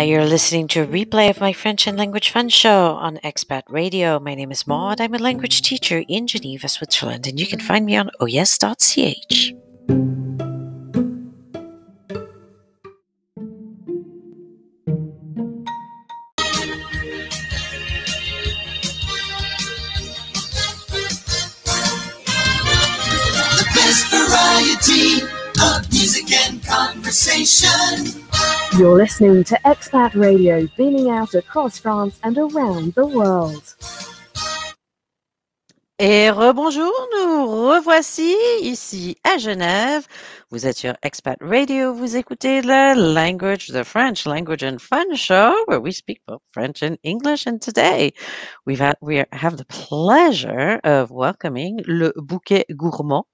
You're listening to a replay of my French and Language Fun show on Expat Radio. My name is Maud. I'm a language teacher in Geneva, Switzerland, and you can find me on oyes.ch. You're listening to Expat Radio, beaming out across France and around the world. Et rebonjour, nous revoici ici à Genève. Vous êtes sur Expat Radio, vous écoutez le Language, the French Language and Fun Show, where we speak both French and English. And today we've had, we have the pleasure of welcoming le bouquet gourmand,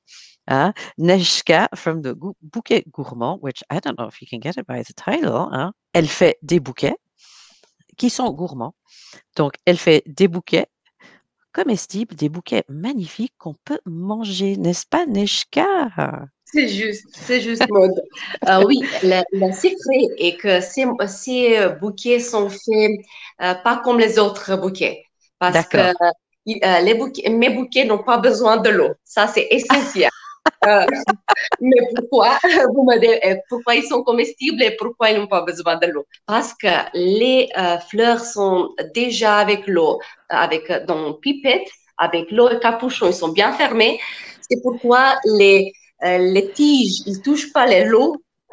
uh, Neshka from the bouquet gourmand, which I don't know if you can get it by the title. Hein. Elle fait des bouquets qui sont gourmands. Donc, elle fait des bouquets comestibles, des bouquets magnifiques qu'on peut manger, n'est-ce pas, Neshka? C'est juste, c'est juste mode. Euh, oui, le secret est que ces, ces euh, bouquets sont faits euh, pas comme les autres bouquets. Parce que euh, les bouquets, mes bouquets n'ont pas besoin de l'eau. Ça, c'est essentiel. Euh, mais pourquoi? Vous me dites, euh, pourquoi ils sont comestibles et pourquoi ils n'ont pas besoin de l'eau? Parce que les euh, fleurs sont déjà avec l'eau, avec dans pipette, avec l'eau et capuchon, ils sont bien fermés. C'est pourquoi les euh, les tiges, ils touchent pas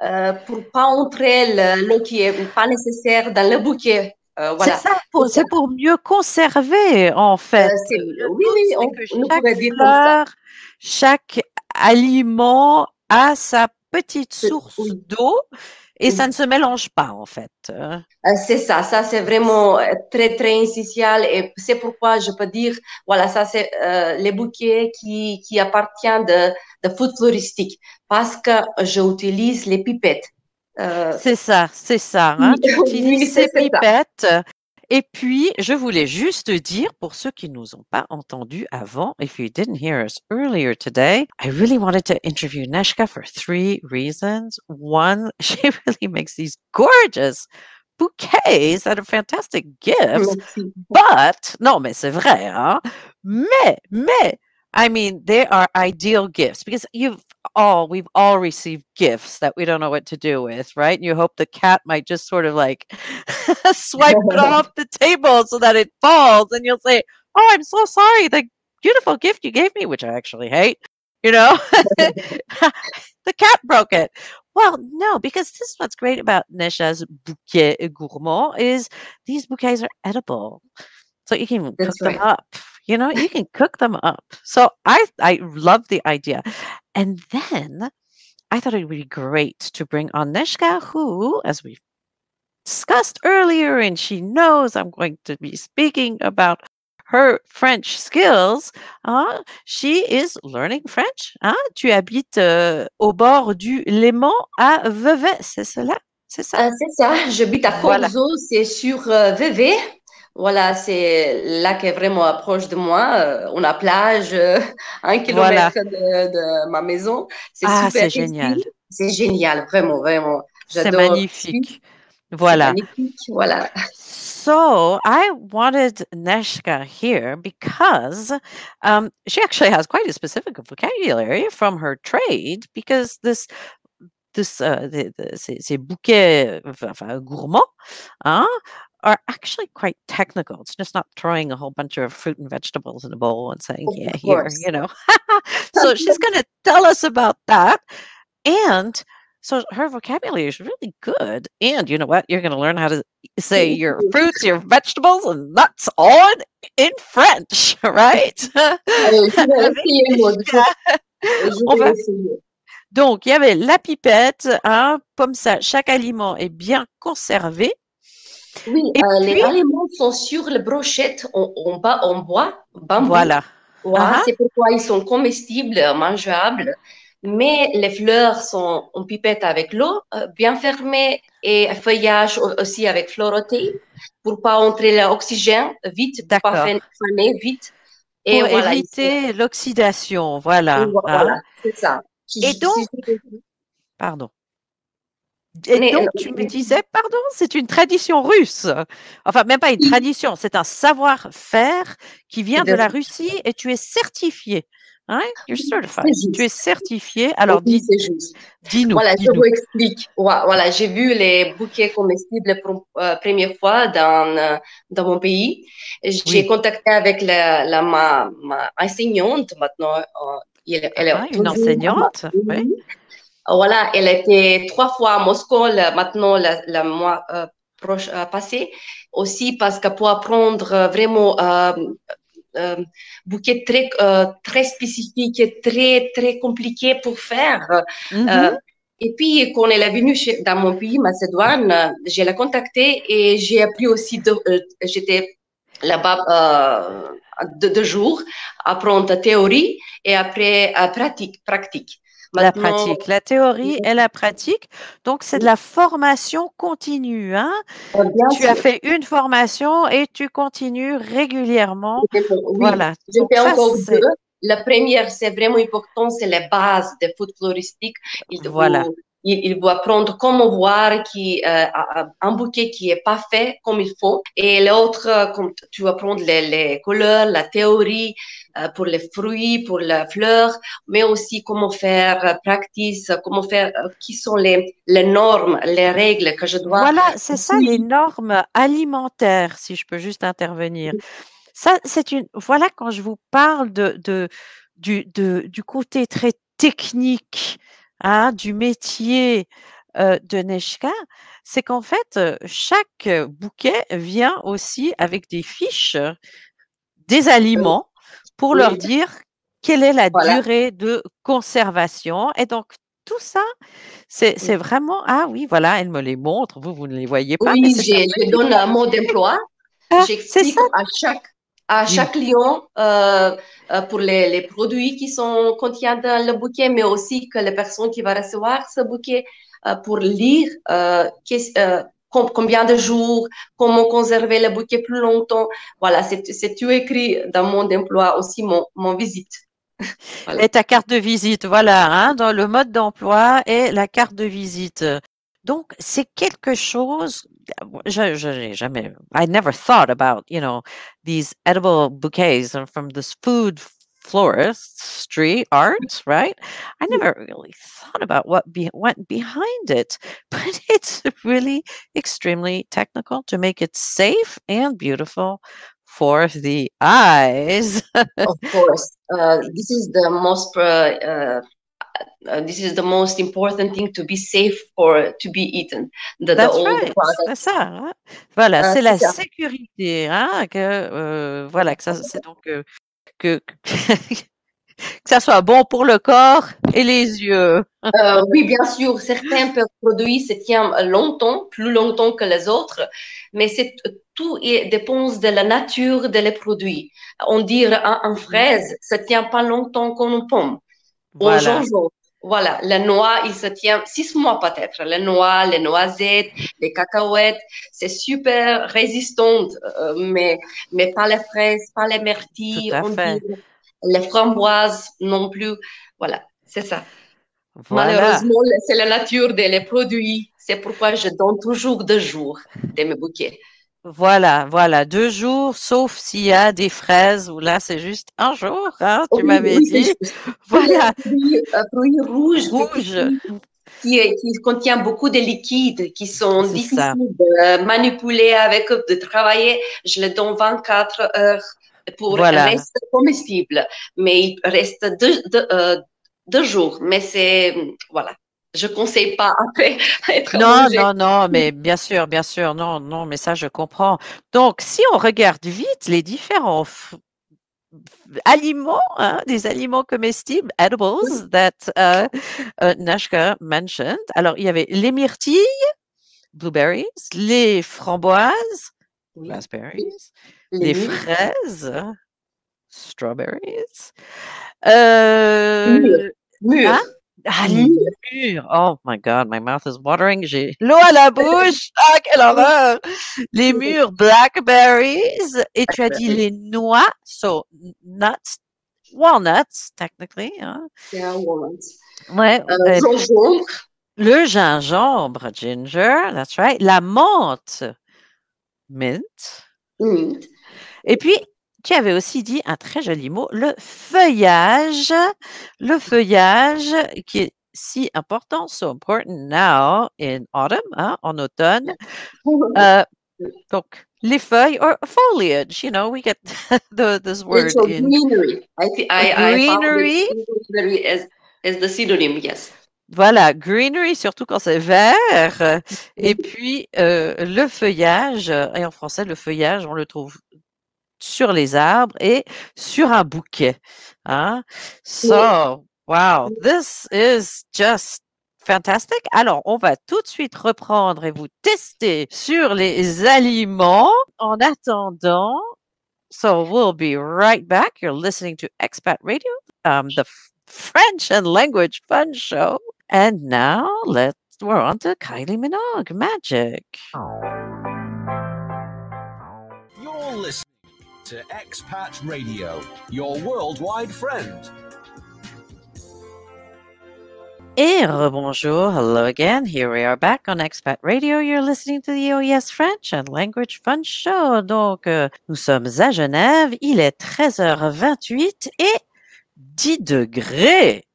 euh, pour pas entrer le- l'eau qui est pas nécessaire dans le bouquet. Euh, voilà. C'est ça, pour- c'est pour mieux conserver, en fait. oui, oui, on, que on chaque dire fleur, chaque aliment a sa petite source oui. d'eau et Oui. ça ne se mélange pas, en fait. Euh, Euh, c'est ça, ça c'est vraiment euh, très très essentiel et c'est pourquoi je peux dire, voilà, ça c'est euh, les bouquets qui, qui appartiennent de, de food floristique parce que j'utilise les pipettes. Euh, C'est ça, c'est ça. hein. Tu utilises ces ça. Et puis, je voulais juste dire, pour ceux qui ne nous ont pas entendus avant, if you didn't hear us earlier today, I really wanted to interview Neshka for three reasons. One, she really makes these gorgeous bouquets that are fantastic gifts. merci. But, non, mais c'est vrai, hein? Mais, mais, I mean, they are ideal gifts because you've all, we've all received gifts that we don't know what to do with, right? And you hope the cat might just sort of like swipe it off the table so that it falls. And you'll say, Oh, I'm so sorry. The beautiful gift you gave me, which I actually hate, you know, the cat broke it. Well, no, because this is what's great about Nisha's bouquet gourmand is these bouquets are edible. So you can cook That's them right. up. You know, you can cook them up. So I I love the idea. And then I thought it would be great to bring on Neshka, who, as we discussed earlier, and she knows I'm going to be speaking about her French skills. Hein, she is learning French. Hein? Tu habites euh, au bord du Léman à Vevey, c'est cela? C'est ça? Euh, c'est ça, j'habite à Voilà. Corzo, c'est sur euh, Vevey. Voilà, c'est là qui est vraiment proche de moi. Euh, on a plage, euh, un Voilà. kilomètre de, de ma maison. C'est Ah, super c'est génial. C'est génial, vraiment, vraiment. C'est magnifique. Voilà. magnifique, voilà. So I wanted Neshka here because um, she actually has quite a specific vocabulary from her trade because this this uh, ces, bouquets enfin, gourmands hein, are actually quite technical. It's just not throwing a whole bunch of fruit and vegetables in a bowl and saying, Of "Yeah, here," you know. so she's going to tell us about that, and so her vocabulary is really good. And you know what? You're going to learn how to say your fruits, your vegetables, and nuts all in, French, right? Allez, je vais Avec essayer, Maud. Je, Neshka. je On vais va essayer. donc, il y avait la pipette, hein, comme ça, chaque aliment est bien conservé. Oui, euh, les aliments sont sur les brochettes en, en, bas, en bois, bambou. voilà. Voilà, Ah, c'est pourquoi ils sont comestibles, mangeables. Mais les fleurs sont en pipette avec l'eau, euh, bien fermées, et feuillage au- aussi avec fleuroté, pour pas entrer l'oxygène vite, pour pas faner vite. Et Pour voilà, éviter l'oxydation, voilà. et voilà, hein. c'est ça. Et donc, pardon. Et Mais, donc, tu me disais, pardon, c'est une tradition russe. Enfin, même pas une tradition, c'est un savoir-faire qui vient de de- la Russie et tu es certifié. Hein? You're certified. juste. Tu es certifié. Alors, dis, dis-nous. Voilà, je dis-nous. vous explique. Voilà, j'ai vu les bouquets comestibles pour euh, première fois dans, euh, dans mon pays. J'ai Oui. contacté avec la, la- ma, ma enseignante maintenant. euh, elle, elle est Ah, une enseignante. Oui. Voilà, elle était trois fois à Moscou le- maintenant le, mois euh, proche, euh, passé. Aussi parce que pour apprendre euh, vraiment euh, euh, bouquet très, euh, très spécifique et très, très compliqué pour faire. Mhm. Euh, et puis, quand elle est venue chez- dans mon pays, Macédoine, je l'ai contactée et j'ai appris aussi, euh, j'étais là-bas euh, deux, deux jours, apprendre la théorie et après euh, pratique. La pratique, la théorie et la pratique. Donc, c'est de la formation continue. Hein? bien Tu as fait une formation et tu continues régulièrement. oui, Voilà. encore deux. La première, c'est vraiment important, c'est la base des food floristiques. Il Voilà. vous, il, il vous apprendre comment voir qui, euh, un bouquet qui est pas fait comme il faut. Et l'autre, euh, comme tu vas apprendre les, les couleurs, la théorie pour les fruits, pour la fleur, mais aussi comment faire euh, practice, comment faire, euh, qui sont les, les normes, les règles que je dois. Voilà, c'est ça les normes alimentaires, si je peux juste intervenir. Ça, c'est une. Voilà, quand je vous parle de, de, du, de- du côté très technique hein, du métier euh, de Neshka, c'est qu'en fait, euh, chaque euh, bouquet vient aussi avec des fiches des aliments pour leur dire quelle est la Voilà. durée de conservation. Et donc, tout ça, c'est c'est vraiment. Ah oui, voilà, elle me les montre. Vous, vous ne les voyez pas, Oui, je donne un mot d'emploi. Ah, J'explique à chaque, à Oui. chaque client euh, euh, pour les, les produits qui sont contiennent dans le bouquet, mais aussi que la personne qui va recevoir ce bouquet euh, pour lire euh, combien de jours, comment conserver le bouquet plus longtemps. Voilà, c'est tout écrit dans mon emploi aussi, mon, visite. Voilà. Et ta carte de visite, voilà, hein, dans le mode d'emploi et la carte de visite. Donc, c'est quelque chose, je, je jamais, I never thought about, you know, these edible bouquets from this food floristry art, right? I never really thought about what be, went behind it, but it's really extremely technical to make it safe and beautiful for the eyes. Of course, uh, this is the most uh, uh, uh, this is the most important thing to be safe for to be eaten. The, That's the right, c'est ça. hein. Voilà, Euh, c'est la ça. sécurité, hein, que euh, voilà, que ça, c'est donc euh, que que ça soit bon pour le corps et les yeux. Euh, oui, bien sûr, certains produits se tiennent longtemps, plus longtemps que les autres, mais c'est tout dépend de la nature de les produits. On dirait un, un fraise se tient pas longtemps une pomme. Au Voilà, gingembre, voilà, la noix, il se tient six mois peut-être. La noix, les noisettes, les cacahuètes, c'est super résistant, euh, mais, mais pas les fraises, pas les myrtilles, les framboises non plus. Voilà, c'est ça. Voilà, Malheureusement, c'est la nature des les produits. C'est pourquoi je donne toujours deux jours de mes bouquets. Voilà, voilà, deux jours, sauf s'il y a des fraises où là c'est juste un jour, hein, tu Oui, m'avais oui, dit. Voilà, Fruits, fruits rouges, rouge, qui, qui contient beaucoup de liquides, qui sont difficiles ça, de manipuler avec, de travailler. Je les donne 24 heures pour voilà. reste comestible, mais il reste deux, deux, euh, deux jours. Mais c'est, voilà, je conseille pas après être Non, non, non, mais bien sûr, bien sûr, non, non, mais ça je comprends. Donc, si on regarde vite les différents aliments, hein, des aliments comestibles, edibles, that uh, uh, Nashka mentioned. Alors, il y avait les myrtilles, blueberries, les framboises, Oui, raspberries, les fraises, strawberries, euh, mûres, mûres, hein? Ah. Oh my God, my mouth is watering. J'ai l'eau à la bouche? Ah, quelle horreur. Les mûres, blackberries. Et tu as dit les noix. So, nuts, walnuts, technically. Hein? C'est un walnut. Ouais. Euh, euh, gingembre, Le gingembre, ginger, that's right. La menthe, mint. Mint. Et puis, tu avais aussi dit un très joli mot, le feuillage. Le feuillage qui est si important, so important now in autumn, hein, en automne. Euh, donc, les feuilles or foliage, you know, we get the, this word It's in greenery. I, I, I greenery. it greenery as, as the synonym, yes. Voilà, greenery, surtout quand c'est vert. Et puis, euh, le feuillage, et en français, le feuillage, on le trouve sur les arbres et sur un bouquet. Hein? So, wow, this is just fantastic. Alors, on va tout de suite reprendre et vous tester sur les aliments. En attendant, so we'll be right back. You're listening to Expat Radio, um, the French and Language Fun Show. And now let's we're on to Kylie Minogue Magic. You're listening to Expat Radio, your worldwide friend. Et rebonjour, hello again. Here we are back on Expat Radio. You're listening to the OES French and Language Fun Show. Donc, euh, nous sommes à Genève. Il est 13h28 et 10 degrés.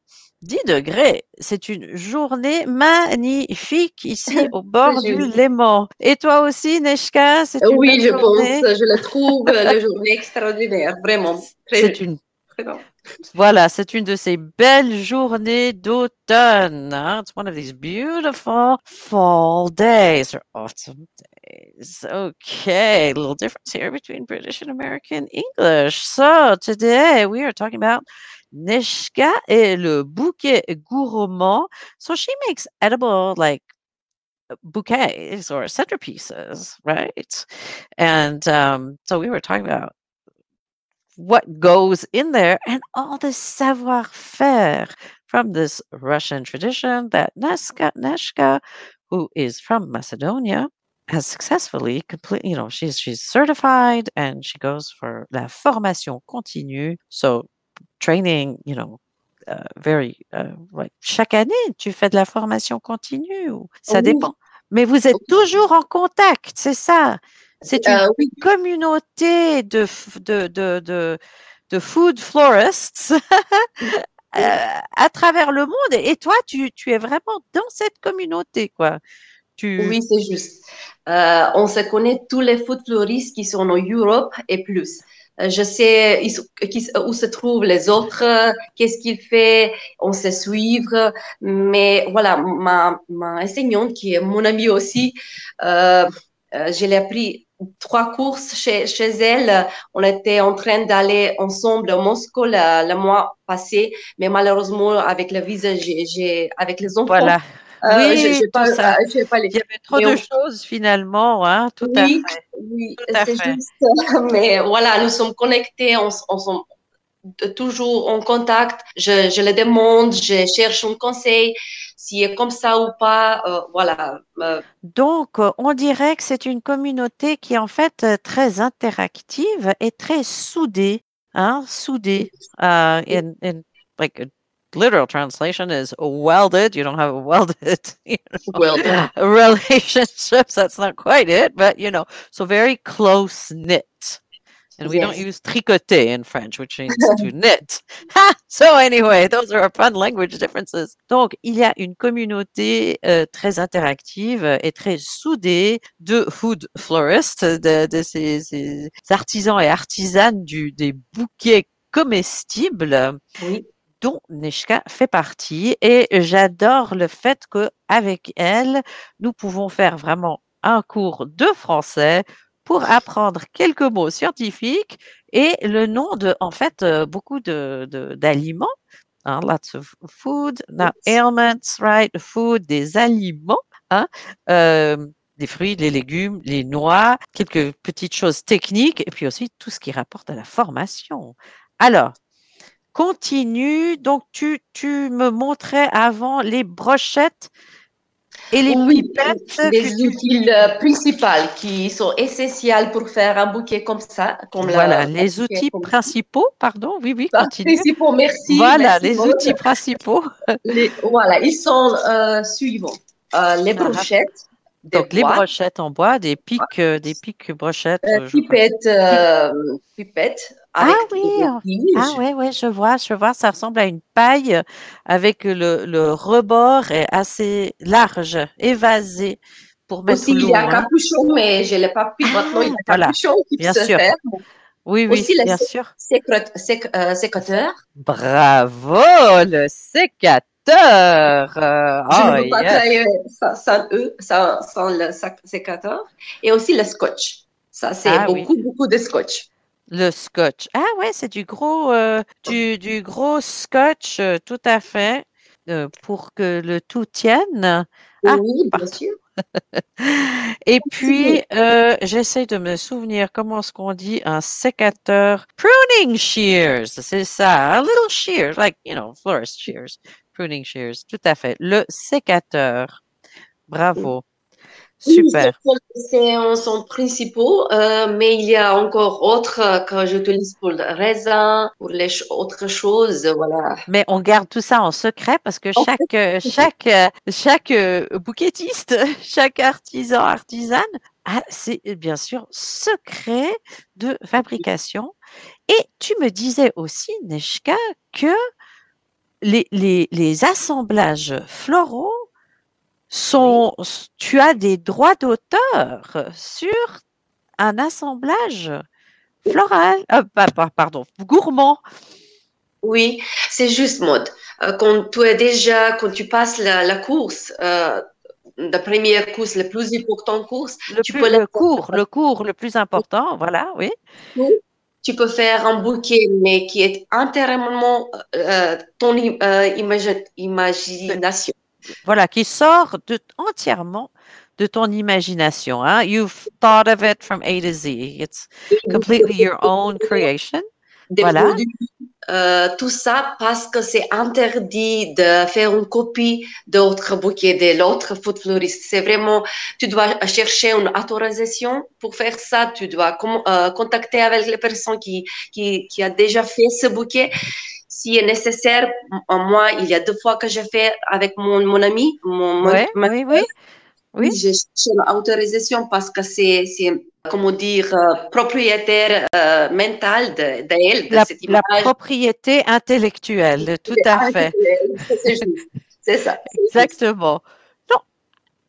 10 degrés. C'est une journée magnifique ici au bord du. Léman. Et toi aussi, Neshka, c'est une Oui, je journée? pense, je le trouve, la journée extraordinaire, vraiment. C'est une. Voilà, c'est une de ces belles journées d'automne. hein. It's one of these beautiful fall days or autumn days. Okay, a little difference here between British and American English. So today we are talking about Nishka et le bouquet gourmand. So she makes edible like bouquets or centerpieces, right? And um, so we were talking about what goes in there and all the savoir-faire from this Russian tradition that Neska, Neshka, who is from Macedonia, has successfully complete, you know, she's she's certified and she goes for la formation continue. So training, you know, uh, very uh, like chaque année, tu fais de la formation continue ou ça Oui. dépend. Mais vous êtes toujours en contact, c'est ça. C'est une Euh, oui, communauté de, de, de, de, de food florists euh, à travers le monde. Et toi, tu, tu es vraiment dans cette communauté, quoi. Tu, oui, c'est juste. Euh, on se connaît tous les food fleuristes qui sont en Europe et plus. Euh, Je sais où se trouvent les autres, qu'est-ce qu'ils font, on sait suivre. Mais voilà, ma, ma enseignante, qui est mon amie aussi, euh, euh, je l'ai appris trois courses chez, chez elle. On était en train d'aller ensemble à Moscou le, mois passé, mais malheureusement, avec le visa, j'ai- avec les enfants, voilà. Euh, Oui, je- pas, ça. euh, pas les Il y avait trop Mais de on- choses finalement, hein, tout à oui, fait. oui, à c'est juste. Mais voilà, nous sommes connectés, on, on sommes toujours en contact. Je, je le demande, je cherche un conseil, s'il est comme ça ou pas. euh, voilà. Donc, on dirait que c'est une communauté qui est en fait très interactive et très soudée, hein, soudée. Literal translation is welded. You don't have a welded you know, relationships. That's not quite it, but you know, so very close knit. And we don't Yes. use tricoter in French, which means to knit. So anyway, those are our fun language differences. Donc, il y a une communauté euh, très interactive euh, et très soudée de food florists, de, de ces, ces artisans et artisanes du, des bouquets comestibles oui, dont Nishka fait partie et j'adore le fait que avec elle, nous pouvons faire vraiment un cours de français pour apprendre quelques mots scientifiques et le nom de, en fait, euh, beaucoup de, de- d'aliments. hein, lots of food, not Yes. ailments, right? Food, des aliments, hein, euh, des fruits, des légumes, les noix, quelques petites choses techniques et puis aussi tout ce qui rapporte à la formation. Alors, continue. Donc, tu, tu me montrais avant les brochettes Et les Oui, pipettes tu outils euh, principaux qui sont essentiels pour faire un bouquet comme ça, comme Voilà, le, les outils comme principaux, pardon, oui, oui, ça. continue. Principaux, merci. Voilà, merci les outils principaux. Les- voilà, ils sont euh, suivants. Euh, les Ah, ah. brochettes, des Donc les bois, brochettes en bois, des pics, euh, des pics brochettes. euh, euh, pipettes, euh, pipettes Ah oui, ah tiges. ouais, ouais, je vois, je vois, ça ressemble à une paille avec le, le rebord est assez large, évasé pour mettre Aussi, il y a un hein. capuchon, mais je ne l'ai pas pris maintenant. Il y a un voilà, capuchon qui bien peut se sûr. faire. Oui, oui, Aussi, le bien sé- sûr. sécret- séc- euh, sécateur. Bravo, le sécateur. Euh, Je ne peux pas yes. travailler sans, sans eux, sans, sans le sécateur. Et aussi le scotch. Ça, c'est Ah oui. beaucoup, beaucoup de scotch. Le scotch. Ah ouais, c'est du gros, euh, du, du gros scotch, euh, tout à fait, euh, pour que le tout tienne. Ah, oui, bien sûr. Et puis, euh, j'essaie de me souvenir comment est-ce qu'on dit un sécateur? Pruning shears, c'est ça. A little shears, like, you know, florist shears. Pruning shears, tout à fait. Le sécateur. Bravo. Oui, Super. c'est- C'est en sont principaux, euh, mais il y a encore autres euh, que j'utilise pour le raisin, pour les autres choses, voilà. Mais on garde tout ça en secret parce que chaque, euh, chaque, euh, chaque bouquettiste, chaque artisan, artisane c'est bien sûr secret de fabrication. Et tu me disais aussi, Neshka, que les, les, les assemblages floraux sont, tu as des droits d'auteur sur un assemblage floral, euh, pa- pa- pardon, gourmand. Oui, c'est juste mode. Euh, quand tu es déjà, quand tu passes la, la course, euh, la première course, la plus importante course, Le, tu plus, peux le cours, le cours le plus important, voilà, oui. Tu peux faire un bouquet, mais qui est entièrement euh, ton euh, imagi- imagination. Voilà, qui sort de, entièrement de ton imagination. Hein? You've thought of it from A to Z. It's completely your own creation. Des Voilà. produits, euh, tout ça parce que c'est interdit de faire une copie d'autres bouquets de l'autre food floriste. C'est vraiment, tu dois chercher une autorisation pour faire ça. Tu dois euh, contacter avec les personnes qui, qui, qui a déjà fait ce bouquet. Si est nécessaire, moi, il y a deux fois que j'ai fait avec mon, mon ami, mon, mon- Ouais, ma- oui, oui. Oui. j'ai cherché l'autorisation parce que c'est, c'est, comment dire, euh, propriétaire euh, mental de, d'elle, de La, cette la image. propriété intellectuelle, tout à fait. C'est ça. Exactement.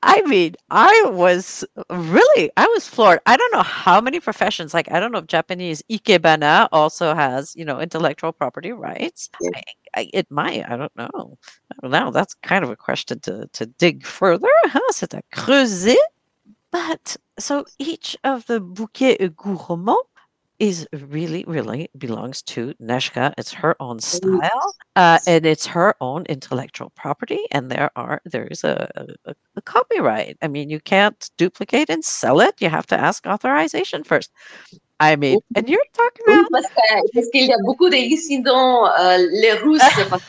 I mean, I was really, I was floored. I don't know how many professions, like, I don't know if Japanese ikebana also has, you know, intellectual property rights. Yeah. I, I, it might, I don't know. I don't know. That's kind of a question to, to dig further. Huh? C'est à creuser. But so each of the bouquets gourmand is really, really belongs to Neshka. It's her own style, uh, and it's her own intellectual property. And there are there is a, a, a copyright. I mean, you can't duplicate and sell it. You have to ask authorization first. I mean, and you're talking Oui, about parce que- parce qu'il y a beaucoup euh, les Russes, parce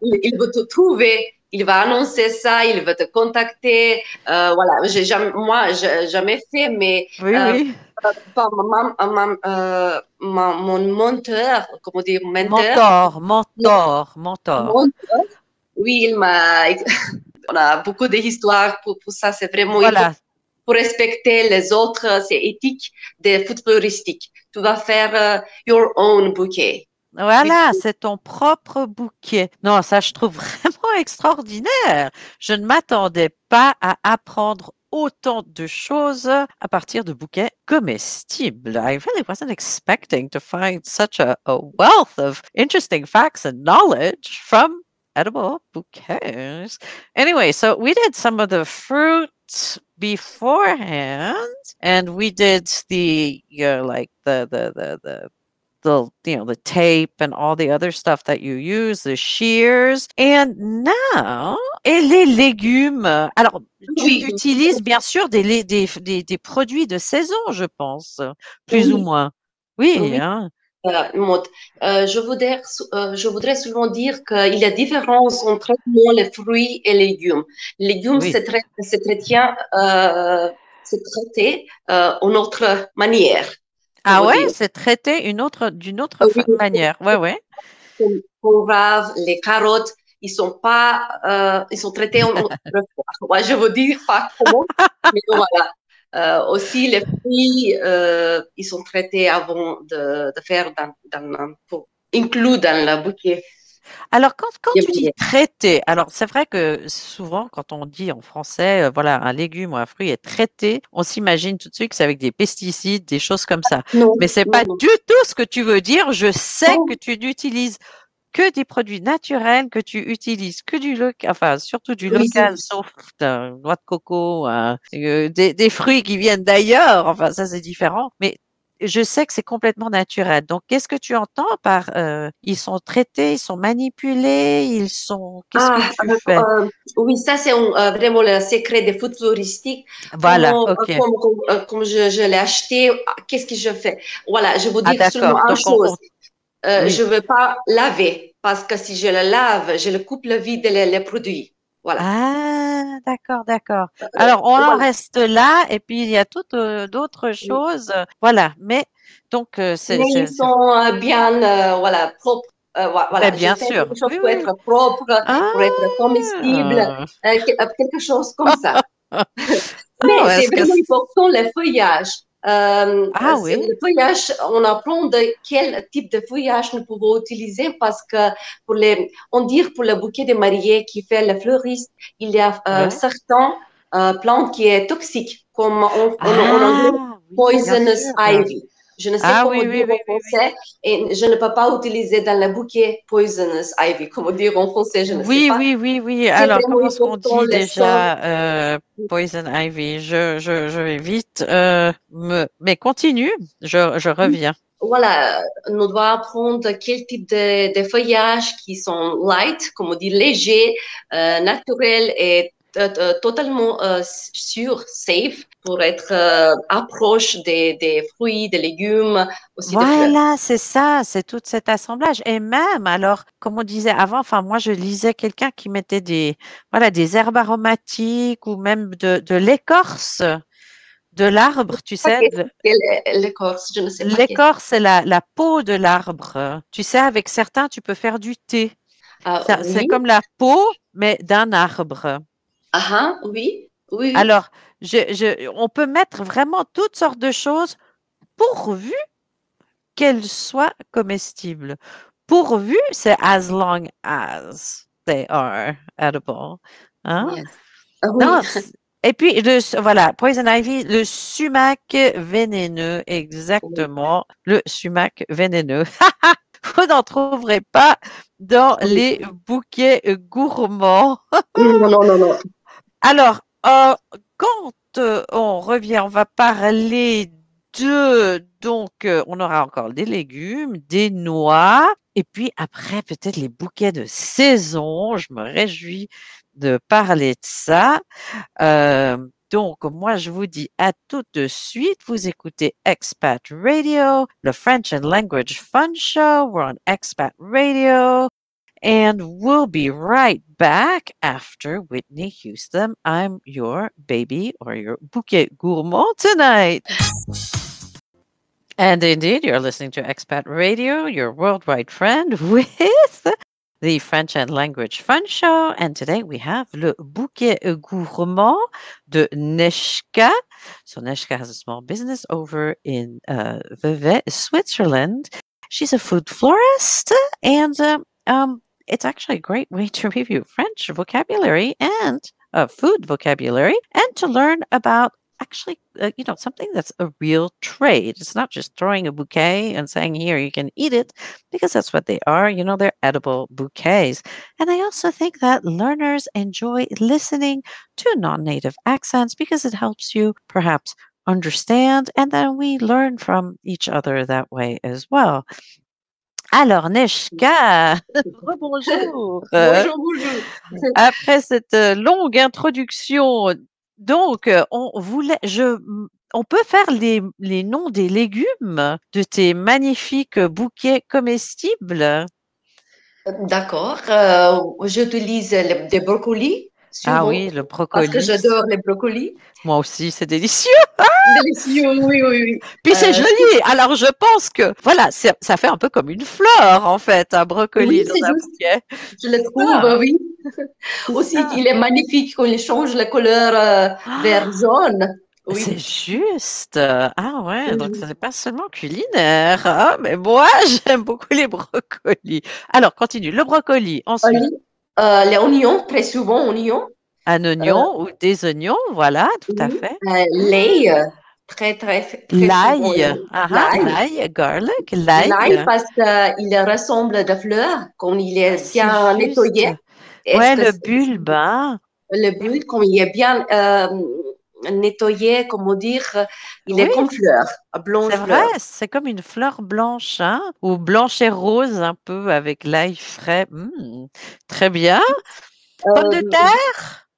qu'ils il trouver, il va annoncer ça, il va te contacter. Euh, voilà, j'ai jamais, moi, j'ai jamais fait, mais oui, euh, oui, par ma- euh, ma- mon monteur, comment dire, mentor, mentor, mentor, mentor. oui, il m'a. On a beaucoup d'histoires pour, pour ça. C'est vraiment Voilà, pour respecter les autres, c'est éthique des food floristiques. Tu vas faire your own bouquet. Voilà, c'est ton propre bouquet. Non, ça, je trouve vraiment extraordinaire. Je ne m'attendais pas à apprendre autant de choses à partir de bouquets comestibles. I really wasn't expecting to find such a, a wealth of interesting facts and knowledge from edible bouquets. Anyway, so we did some of the fruit beforehand, and we did the, you know, like the the the the the you know the tape and all the other stuff that you use, the shears, and now et les légumes. Alors, tu utilises bien sûr des, lé- des, des, des produits de saison, je pense, plus ou moins. Oui, Oui. hein. euh. Euh, je, voudrais, euh, je voudrais seulement dire qu'il y a différence entre les fruits et les légumes. Les légumes, Oui. c'est trai- c'est traité, euh, c'est traité euh, en autre manière. Ah ouais, c'est traité une autre, d'une autre oui. manière. Ouais, ouais. Les carottes, ils sont pas, euh, ils sont traités en autre fois. Ouais, je vous dis pas comment, mais voilà. Euh, aussi, les fruits, euh, ils sont traités avant de, de faire dans, dans, pour inclus dans le bouquet. Alors, quand, quand tu dis traité, alors c'est vrai que souvent, quand on dit en français, euh, voilà, un légume ou un fruit est traité, on s'imagine tout de suite que c'est avec des pesticides, des choses comme ça. Non, Mais c'est pas non. du tout ce que tu veux dire. Je sais Non. que tu n'utilises que des produits naturels, que tu utilises que du local, enfin surtout du local, sauf euh, noix de coco, euh, des, des fruits qui viennent d'ailleurs. Enfin, ça c'est différent. Mais je sais que c'est complètement naturel. Donc, qu'est-ce que tu entends par euh, ils sont traités, ils sont manipulés, ils sont. Qu'est-ce Ah, que tu euh, fais? euh, oui, ça c'est vraiment le secret des food flouristiques. Voilà, Comment, ok. comme, comme, comme je, je l'ai acheté, ah, qu'est-ce que je fais? Voilà, je vous Ah, dis seulement d'accord. une on- chose. Oui. Je ne veux pas laver parce que si je le lave, je le coupe le vide les, les produits. Voilà. Ah, d'accord, d'accord. Alors, on en reste là, et puis il y a toutes euh, d'autres choses. euh, Voilà, mais donc, euh, c'est. Ils sont euh, bien euh, voilà, propres. Euh, vo- voilà, bien sûr. quelque chose Oui, pour oui. être propre, pour être comestible, Ah, euh, que- euh, quelque chose comme ça. Ah, Mais c'est vraiment important le feuillage. Euh, Ah oui. Le feuillage, on apprend de quel type de feuillage nous pouvons utiliser parce que pour les, on dit pour le bouquet de mariés qui fait le fleuriste, il y a euh, Ouais. certaines euh, plantes qui est toxiques, comme on, on, Ah, bien poisonous ivy. Je ne sais Ah comment oui, dire oui, en oui, français et je ne peux pas utiliser dans le bouquet poisonous ivy. Comment dire en français, je ne sais pas. oui, oui, oui. Alors, comment est-ce qu'on dit déjà euh, poison ivy? Je, je, je vais vite euh, me... Mais continue, je, je reviens. Voilà, nous devons apprendre quel type de, de feuillages qui sont light, comme on dit légers, euh, naturels et totalement euh, sûr, safe pour être euh, approche des, des fruits, des légumes, aussi. Voilà, c'est ça, c'est tout cet assemblage. Et même, alors, comme on disait avant, enfin, moi, je lisais quelqu'un qui mettait des, voilà, des herbes aromatiques ou même de, de l'écorce de l'arbre, tu sais. L'écorce, je ne sais pas. L'écorce, c'est la, la peau de l'arbre. Tu sais, avec certains, tu peux faire du thé. Ah, C'est oui, comme la peau, mais d'un arbre. Ah, oui, oui. Alors, je, je, on peut mettre vraiment toutes sortes de choses pourvu qu'elles soient comestibles. Pourvu, c'est as long as they are edible. Hein? Yes. Ah, oui. Non, c- et puis, le, voilà, Poison Ivy, le sumac vénéneux, exactement, le sumac vénéneux. Vous n'en trouverez pas dans les bouquets gourmands. Non, non, non, non. Alors, euh, quand euh, on revient, on va parler de, donc, euh, on aura encore des légumes, des noix, et puis après, peut-être les bouquets de saison. Je me réjouis de parler de ça. Donc, moi, je vous dis à tout de suite. Vous écoutez Expat Radio, le French and Language Fun Show. We're on Expat Radio. And we'll be right back after Whitney Houston. I'm your baby or your bouquet gourmand tonight. And indeed, you're listening to Expat Radio, your worldwide friend with the French and Language Fun Show. And today we have Le Bouquet Gourmand de Neshka. So Neshka has a small business over in uh, Vevey, Switzerland. She's a food florist and um, um, it's actually a great way to review French vocabulary and uh, food vocabulary and to learn about actually, uh, you know, something that's a real trade. It's not just throwing a bouquet and saying, here, you can eat it, because that's what they are. You know, they're edible bouquets. And I also think that learners enjoy listening to non native accents because it helps you perhaps understand and then we learn from each other that way as well. Alors, Neshka, rebonjour. Euh, Bonjour, bonjour. après cette euh, longue introduction, donc euh, on voulait, je, on peut faire les, les noms des légumes de tes magnifiques bouquets comestibles? D'accord. Euh, J'utilise des brocolis. Ah oui, le Parce brocoli. que j'adore les brocolis. Moi aussi, c'est délicieux. Délicieux, oui, oui, oui. Puis c'est Euh, joli. Alors je pense que voilà, ça fait un peu comme une fleur en fait, un brocoli Oui, dans un bouquet. Je le trouve, oui. Aussi, il est magnifique quand il change la couleur euh, vers jaune. Oui. C'est juste. Ah ouais, donc ce n'est pas seulement culinaire. Ah, mais moi, j'aime beaucoup les brocolis. Alors, continue. Le brocoli. Ensuite. Euh, les oignons, très souvent oignons. un oignon ou des oignons. Voilà, tout à Oui. fait. Euh, l'ail, euh, très, très, très. L'ail. Ah, ah, L'ail. l'ail, garlic, L'ail l'ail. parce qu'il ressemble à des fleurs quand il est Ah, bien nettoyé. Que le bulbe, hein. Le bulbe, quand il est bien euh, nettoyé, comment dire, il est Oui. comme fleur, blanche C'est vrai, c'est comme une fleur blanche, hein, ou blanche et rose un peu avec l'ail frais. Mmh, très bien. Pommes de Euh, terre?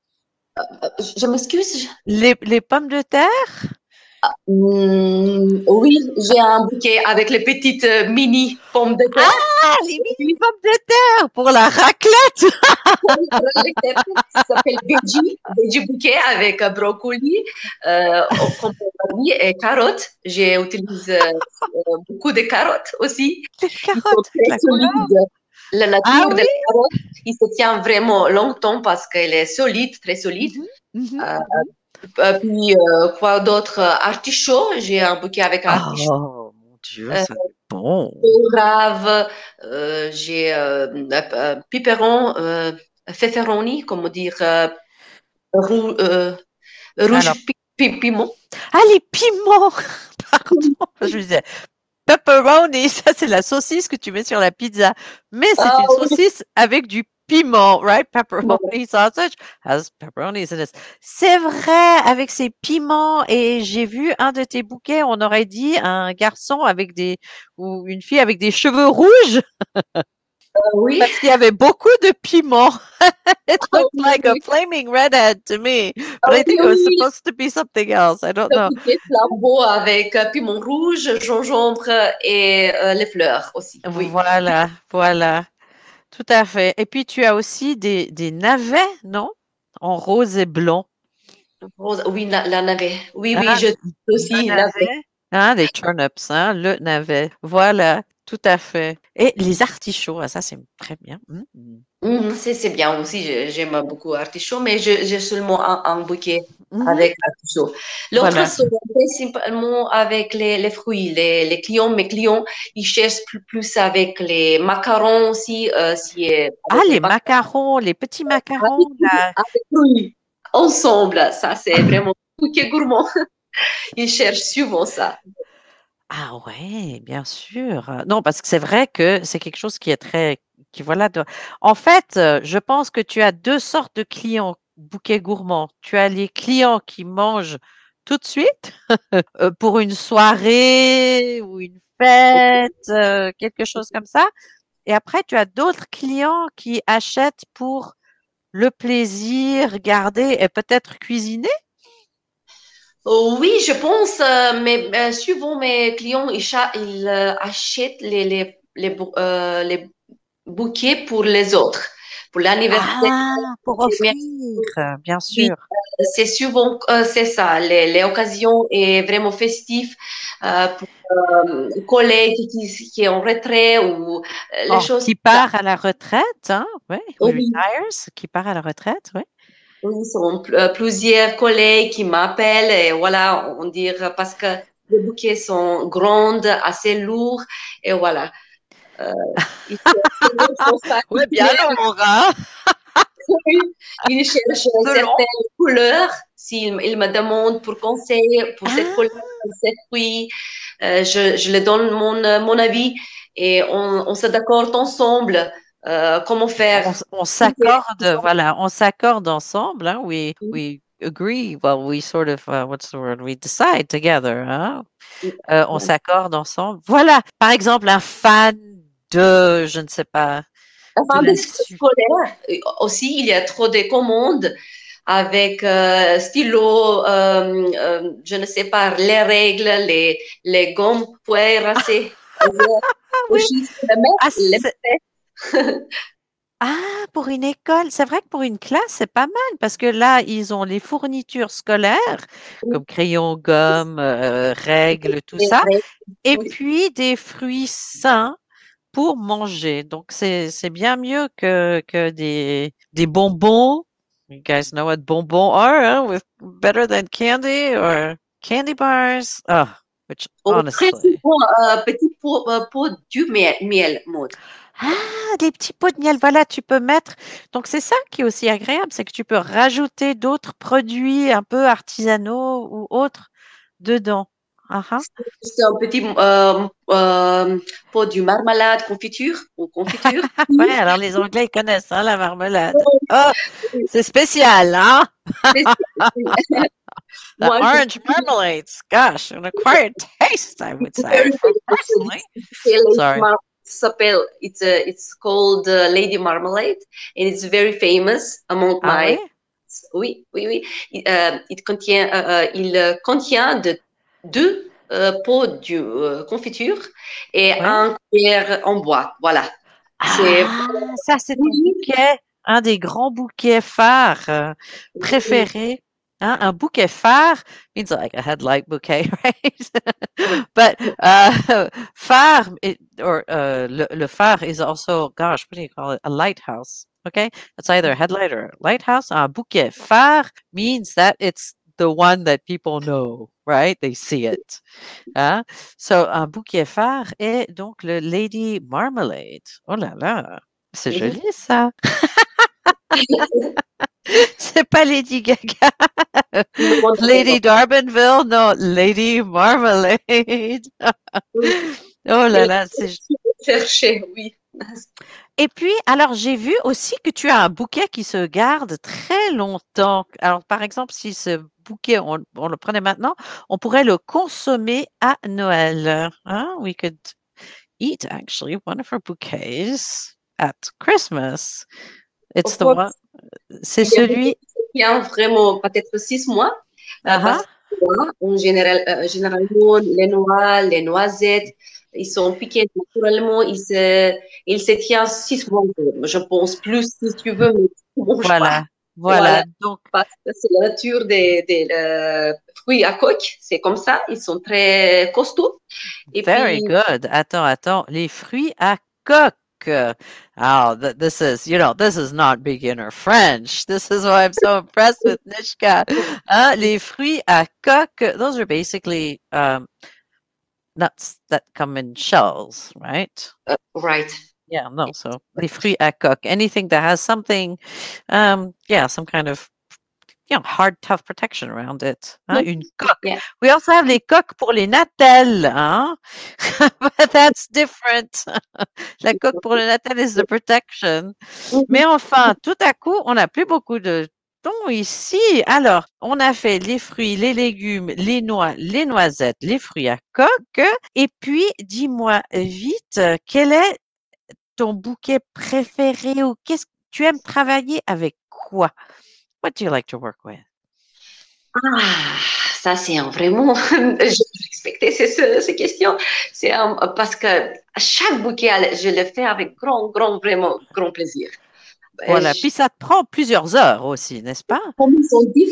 je je m'excuse. je- Les, les pommes de terre? Hmm, oui, j'ai un bouquet avec les petites euh, mini pommes de terre. Ah, les mini pommes de terre pour la raclette. Ça s'appelle veggie, veggie bouquet avec brocoli, euh, et carottes. J'ai utilisé euh, beaucoup de carottes aussi. Sont carottes, très la. La nature Ah de la carotte, il se tient vraiment longtemps parce qu'elle est solide, très solide. Mhm. Euh, euh, puis, euh, quoi d'autre? Artichaut, j'ai un bouquet avec artichaut. Oh mon Dieu, Euh, ça c'est bon. grave, euh, j'ai euh, euh, euh, piperon, euh, feferoni, comment dire, euh, rou- euh, rouge piment. Ah, les piments. Pardon, je me disais. Pepperoni, ça c'est la saucisse que tu mets sur la pizza, mais c'est Ah une oui. saucisse avec du piment, right? Pepperoni sausage has pepperonis in it. C'est vrai, avec ces piments, et j'ai vu un de tes bouquets, on aurait dit un garçon avec des, ou une fille avec des cheveux rouges, Euh, oui, parce qu'il y avait beaucoup de piments. It Ah looked oui, like a oui. flaming redhead to me, but Ah I think it oui, was oui. supposed to be something else. I don't know. bouquet flambeau avec euh, piment rouge, gingembre et euh, les fleurs aussi. Oui. Voilà, voilà, tout à fait. Et puis tu as aussi des, des navets, non? En rose et blanc. Rose- oui, la, la navet. Oui, oui, Ah, je aussi Le navet. navet, hein, des turnips, hein, le navet. Voilà, tout à fait. Et les artichauts, ah, ça c'est très bien. Mm, mm. Mhm, c'est bien aussi, j'aime beaucoup artichaut, mais je- j'ai seulement un, un bouquet Mhm. avec artichaut. L'autre Voilà. principalement avec les, les fruits. Les, les clients, mes clients, ils cherchent plus, plus avec les macarons aussi. euh, si, euh, Ah, avec les mac- macarons, les petits macarons, là. avec fruits, ensemble. Ça, c'est vraiment bouquet gourmand. Ils cherchent souvent ça. Ah ouais, bien sûr. Non, parce que c'est vrai que c'est quelque chose qui est très, qui voilà. En fait, euh, je pense que tu as deux sortes de clients bouquet gourmand. Tu as les clients qui mangent tout de suite euh, pour une soirée ou une fête, euh, quelque chose comme ça. Et après, tu as d'autres clients qui achètent pour le plaisir, garder et peut-être cuisiner. Oh, oui, je pense, euh, mais euh, souvent mes clients, ils, achètent les bouquets pour les autres, pour l'anniversaire. Ah, pour offrir, bien sûr. C'est souvent, euh, c'est ça, les, les occasions est vraiment festives euh, pour euh, collègues qui, qui est en retrait ou euh, les Oh, choses. qui part à la retraite, hein, ouais, Oui. retires, qui part à la retraite, oui. Oui, sont pl- plusieurs collègues qui m'appellent et voilà, on dit parce que les bouquets sont grands, assez lourds et voilà. Euh, ils sa Ouais, bien oui. Ils cherchent certaines couleurs. S'ils ils me demandent pour conseil pour cette Ah. couleur, pour cette fruit, euh, je, je leur donne mon, euh, mon avis et on, on se d'accorde ensemble euh, comment faire. On, on s'accorde, voilà, on s'accorde ensemble, hein, we, we agree, well, we sort of, uh, what's the word, we decide together, hein. Euh, on Ouais. s'accorde ensemble. Voilà, par exemple, un fan de, je ne sais pas, Enfin, de euh, aussi, il y a trop de commandes avec euh, stylo, euh, euh, je ne sais pas, les règles, les, les gommes pour oui. Mettre, Ah, mettre. Ah, pour une école, c'est vrai que pour une classe, c'est pas mal parce que là, ils ont les fournitures scolaires comme crayons, gomme, euh, règles, tout ça, et puis des fruits sains pour manger. Donc, c'est bien mieux que, que des, des bonbons. You guys know what bonbons are? With better than candy or candy bars. Oh, which honestly. euh, petit pot, euh, pot du miel, miel Maud. Ah, des petits pots de miel, voilà, tu peux mettre. Donc, c'est ça qui est aussi agréable, c'est que tu peux rajouter d'autres produits un peu artisanaux ou autres dedans. Ah, ah. C'est un petit euh, euh, pot du marmelade confiture ou confiture. Ouais, alors les Anglais, ils connaissent hein, la marmelade. Oh, c'est spécial, hein? The Moi, je- orange marmalades. Gosh, an acquired taste, I would say, personally. Sorry. S'appelle it's uh, it's called uh, Lady Marmalade and it's very famous among Ah my oui? oui oui oui Il, euh, il contient euh, euh, il euh, contient de deux euh, pots de euh, confiture et Ouais. un cuillère en bois voilà C'est- Ah, ça, c'est Oui. bouquet, un des grands bouquets phares euh, préférés. Hein, un bouquet phare means like a headlight bouquet, right? but uh, phare, it, or uh, le, le phare is also, gosh, what do you call it? A lighthouse. Okay, it's either a headlight or a lighthouse. Un bouquet phare means that it's the one that people know, right? They see it. Hein? So, un bouquet phare est donc le Lady Marmalade. Oh là là, c'est joli ça. c'est pas Lady Gaga. Lady Darbanville, non, Lady Marmalade. oh là là, c'est chercher oui Et puis, alors, j'ai vu aussi que tu as un bouquet qui se garde très longtemps. Alors, par exemple, si ce bouquet, on, on le prenait maintenant, on pourrait le consommer à Noël. Hein? We could eat actually one of our bouquets at Christmas. It's the one. C'est Il y a celui. vraiment peut-être six mois que, en général, euh, généralement, les noix, les noisettes, ils sont piqués naturellement, ils se, ils se tiennent six mois, je pense plus si tu veux, mais Voilà. Voilà. Voilà. Donc, parce que c'est la nature des, des euh, fruits à coque, c'est comme ça, ils sont très costauds. Et Very puis, good. Attends, attends. Les fruits à coque. Oh, th- this is, you know, this is not beginner French. This is why I'm so impressed with Nishka. Hein, les fruits à coque, those are basically um, nuts that come in shells, right? uh, right. Yeah, no. So les fruits à coque, anything that has something, um, yeah, some kind of, you know, hard, tough protection around it. Hein, Mhm. Une coque. Yeah. We also have les coques pour les natelles, hein? but that's different. La coque pour le natel is the protection. Mhm. Mais enfin, tout à coup, on n'a plus beaucoup de ici. Alors, on a fait les fruits, les légumes, les noix, les noisettes, les fruits à coque. Et puis, dis-moi vite, quel est ton bouquet préféré ou qu'est-ce que tu aimes travailler avec quoi? What do you like to work with? Ah, ça c'est vraiment, je respectais ces, ces, questions. C'est parce que chaque bouquet, je le fais avec grand, grand, vraiment grand plaisir. Euh, Voilà. je- Puis ça te prend plusieurs heures aussi, n'est-ce pas?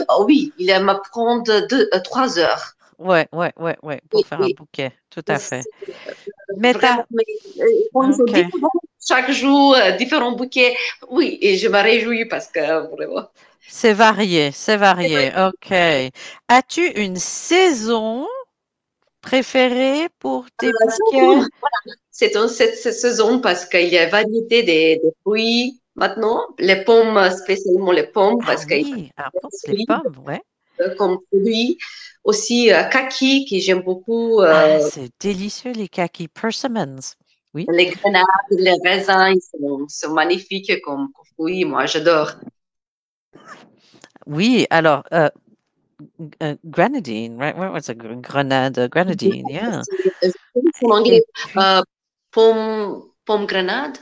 oh oui, il me prend deux, euh, trois heures. Ouais, ouais, ouais, ouais, pour Oui, faire un bouquet, tout à fait. Euh, Mais Vraiment, mais, euh, différents, chaque jour, euh, différents bouquets. Oui, et je me réjouis parce que vraiment. c'est varié, c'est varié. Ok. As-tu une saison préférée pour tes bouquets? voilà, c'est dans cette, cette saison parce qu'il y a variété des, des fruits maintenant, les pommes, spécialement les pommes, Ah parce oui, alors bon, c'est les pommes, ouais. euh, comme fruits, aussi euh, kaki que j'aime beaucoup, Ah, euh, c'est délicieux les kakis persimmons. Oui. les grenades, les raisins, ils sont, sont magnifiques comme, fruits, moi j'adore. Oui, alors, euh, euh, grenadine, right? What was a gr- grenade? Grenadine, yeah. En anglais, pomme, pomme grenade,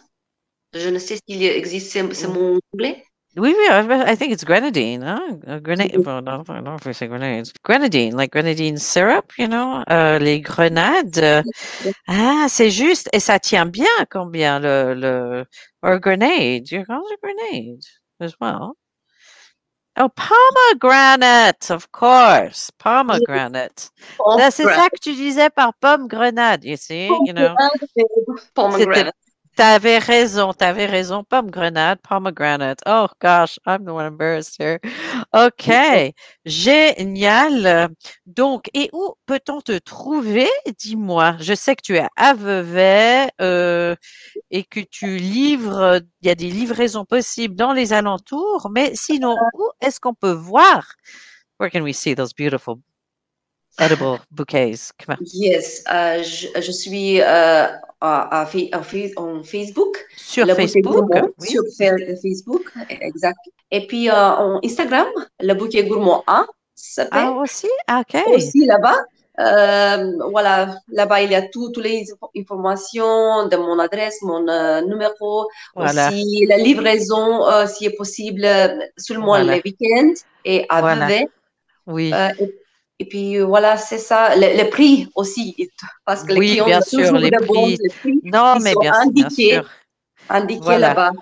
je ne sais s'il existe ce, Mm. mot en anglais. Oui, oui, I, think it's grenadine. Hein? Grenade. Well, no, I don't know if we say grenades. Grenadine, like grenadine syrup, you know, euh, les grenades. euh, ah, c'est juste, et ça tient bien combien le, le, or grenade? You call it grenade as well. Oh, pomegranate, of course, pomegranate. Ça, C'est ça que tu disais par pomme grenade, you see, you know? Pomegranate. T'avais raison, t'avais raison. Pomme grenade, pomegranate. Oh gosh, I'm the one embarrassed here. OK, génial. Donc, et où peut-on te trouver? Dis-moi. Je sais que tu es à Vevey euh, et que tu livres, il y a des livraisons possibles dans les alentours, mais sinon, où est-ce qu'on peut voir? Where can we see those beautiful edible bouquets? Come on. Yes, euh, je, je suis euh, à, Fa- en Facebook. Sur Facebook? gourmand Oui. sur Fa- Facebook, exact. Et puis euh, en Instagram, le bouquet gourmand 1 s'appelle. Ah, aussi? Ah, OK. Aussi là-bas, euh, voilà, là-bas il y a tout- toutes les info- informations de mon adresse, mon euh, numéro, Voilà. aussi la livraison, euh, si est possible, euh, seulement Voilà. les week-ends et à Voilà. Vevey. Oui. Euh, et, et puis euh, voilà, c'est ça. Le, le prix aussi, parce que les Oui, clients bien ont sûr, les prix. les prix. Non, mais sont bien, bien indiqués, sûr. indiqués Voilà. là-bas.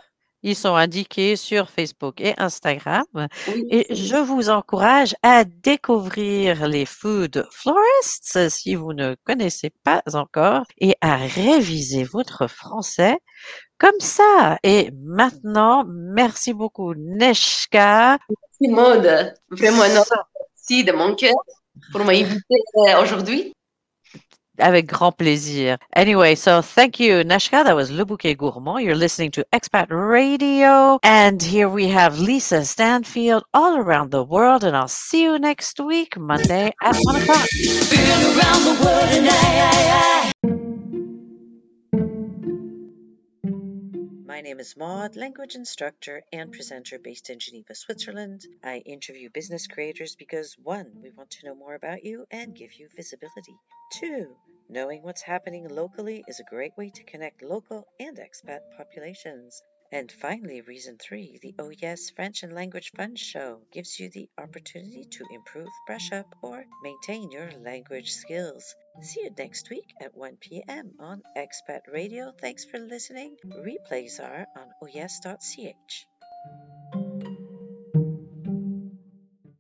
Ils sont indiqués sur Facebook et Instagram. Oui, Et je vous encourage à découvrir les Food Florists si vous ne connaissez pas encore et à réviser votre français comme ça. Et maintenant, merci beaucoup, Neshka. c'est mode. Vraiment merci de mon cœur pour m'inviter euh, aujourd'hui. Avec grand plaisir. Anyway, so thank you, Nashka. That was Le Bouquet Gourmand. You're listening to Expat Radio. And here we have Lisa Stanfield all around the world. And I'll see you next week, Monday at 1 o'clock. My name is Maud, language instructor and presenter based in Geneva, Switzerland. I interview business creators because one, we want to know more about you and give you visibility. Two, knowing what's happening locally is a great way to connect local and expat populations. And finally, reason three, the Oh Yes French and Language Fun Show gives you the opportunity to improve, brush up, or maintain your language skills. See you next week at 1 p.m. on Expat Radio. Thanks for listening. Replays are on oh oyes.ch.